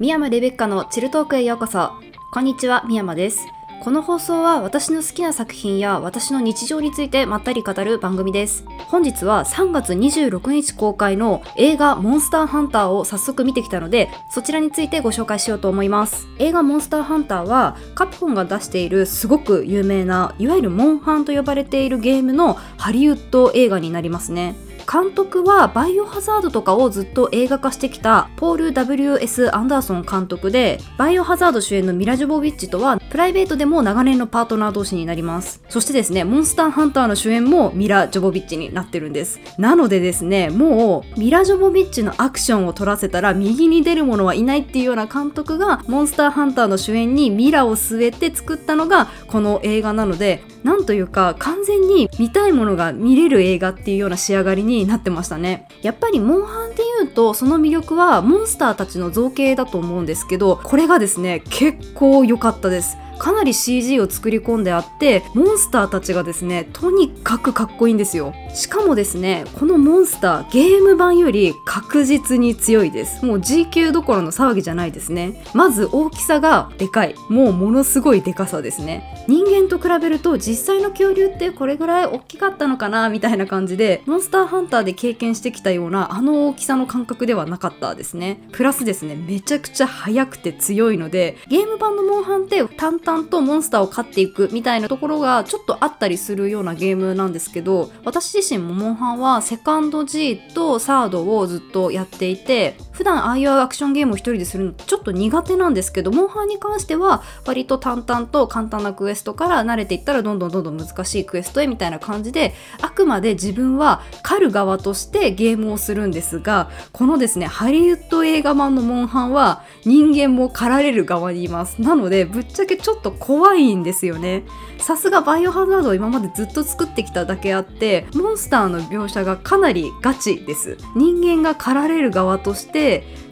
宮山レベッカのチルトークへようこそ。こんにちは宮山です。この放送は私の好きな作品や私の日常についてまったり語る番組です。本日は3月26日公開の映画モンスターハンターを早速見てきたのでそちらについてご紹介しようと思います。映画モンスターハンターはカプコンが出しているすごく有名ないわゆるモンハンと呼ばれているゲームのハリウッド映画になりますね。監督はバイオハザードとかをずっと映画化してきたポール W.S. アンダーソン監督でバイオハザード主演のミラ・ジョボビッチとはプライベートでも長年のパートナー同士になりますそしてですねモンスターハンターの主演もミラ・ジョボビッチになってるんですなのでですねもうミラ・ジョボビッチのアクションを取らせたら右に出る者はいないっていうような監督がモンスターハンターの主演にミラを据えて作ったのがこの映画なのでなんというか完全に見たいものが見れる映画っていうような仕上がりにになってましたね。やっぱりモンハンでいうとその魅力はモンスターたちの造形だと思うんですけどこれがですね結構良かったです。かなり CG を作り込んであってモンスターたちがですねとにかくかっこいいんですよ。しかもですねこのモンスターゲーム版より確実に強いです。もう G 級どころの騒ぎじゃないですね。まず大きさがでかい。もうものすごいでかさですね。人間と比べると実際の恐竜ってこれぐらい大きかったのかな？みたいな感じでモンスターハンターで経験してきたようなあの大きさの感覚ではなかったですね。プラスですねめちゃくちゃ速くて強いのでゲーム版のモンハンって淡々とモンスターを飼っていくみたいなところがちょっとあったりするようなゲームなんですけど私自身もモンハンはセカンド G とサードをずっとやっていて普段ああいうアクションゲームを一人でするのちょっと苦手なんですけどモンハンに関しては割と淡々と簡単なクエストから慣れていったらどんどんどんどん難しいクエストへみたいな感じであくまで自分は狩る側としてゲームをするんですがこのですねハリウッド映画版のモンハンは人間も狩られる側にいます。なのでぶっちゃけちょっと怖いんですよね。さすがバイオハザードを今までずっと作ってきただけあってモンスターの描写がかなりガチです。人間が狩られる側として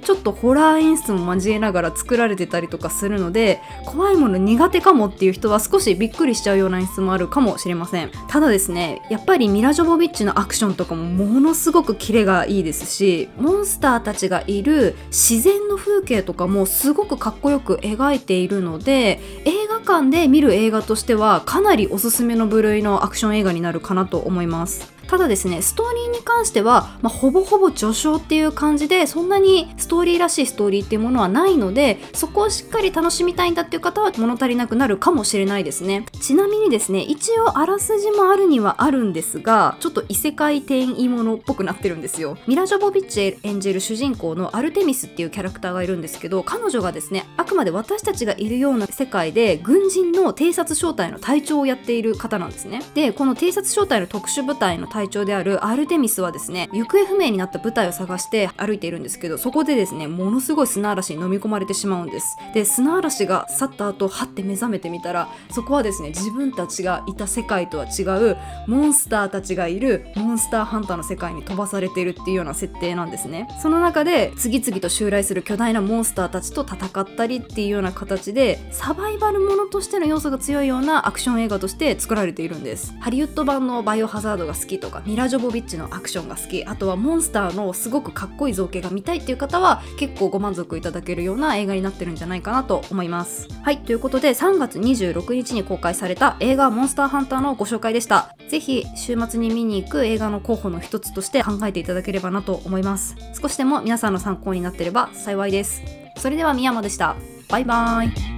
ちょっとホラー演出も交えながら作られてたりとかするので怖いもの苦手かもっていう人は少しびっくりしちゃうような演出もあるかもしれません。ただですねやっぱりミラ・ジョボビッチのアクションとかもものすごくキレがいいですしモンスターたちがいる自然の風景とかもすごくかっこよく描いているので映画館で見る映画としてはかなりおすすめの部類のアクション映画になるかなと思います。ただですねストーリーに関しては、まあ、ほぼほぼ序章っていう感じでそんなにストーリーらしいストーリーっていうものはないのでそこをしっかり楽しみたいんだっていう方は物足りなくなるかもしれないですね。ちなみにですね一応あらすじもあるにはあるんですがちょっと異世界転移ものっぽくなってるんですよ。ミラ・ジョボビッチ演じる主人公のアルテミスっていうキャラクターがいるんですけど彼女がですねあくまで私たちがいるような世界で軍人の偵察小隊の隊長をやっている方なんですね。でこの偵察小隊の特殊部隊の隊長であるアルテミスはですね行方不明になった部隊を探して歩いているんですけどそこでですねものすごい砂嵐に飲み込まれてしまうんです。で砂嵐が去った後はって目覚めてみたらそこはですね自分たちがいた世界とは違うモンスターたちがいるモンスターハンターの世界に飛ばされているっていうような設定なんですね。その中で次々と襲来する巨大なモンスターたちと戦ったりっていうような形でサバイバルものとしての要素が強いようなアクション映画として作られているんです。ハリウッド版のバイオハザードが好きとかミラ・ジョボビッチのアクションが好きあとはモンスターのすごくかっこいい造形が見たいっていう方は結構ご満足いただけるような映画になってるんじゃないかなと思います。はいということで3月26日に公開された映画モンスターハンターのご紹介でした。ぜひ週末に見に行く映画の候補の一つとして考えていただければなと思います。少しでも皆さんの参考になってれば幸いです。それでは宮山でした。バイバーイ。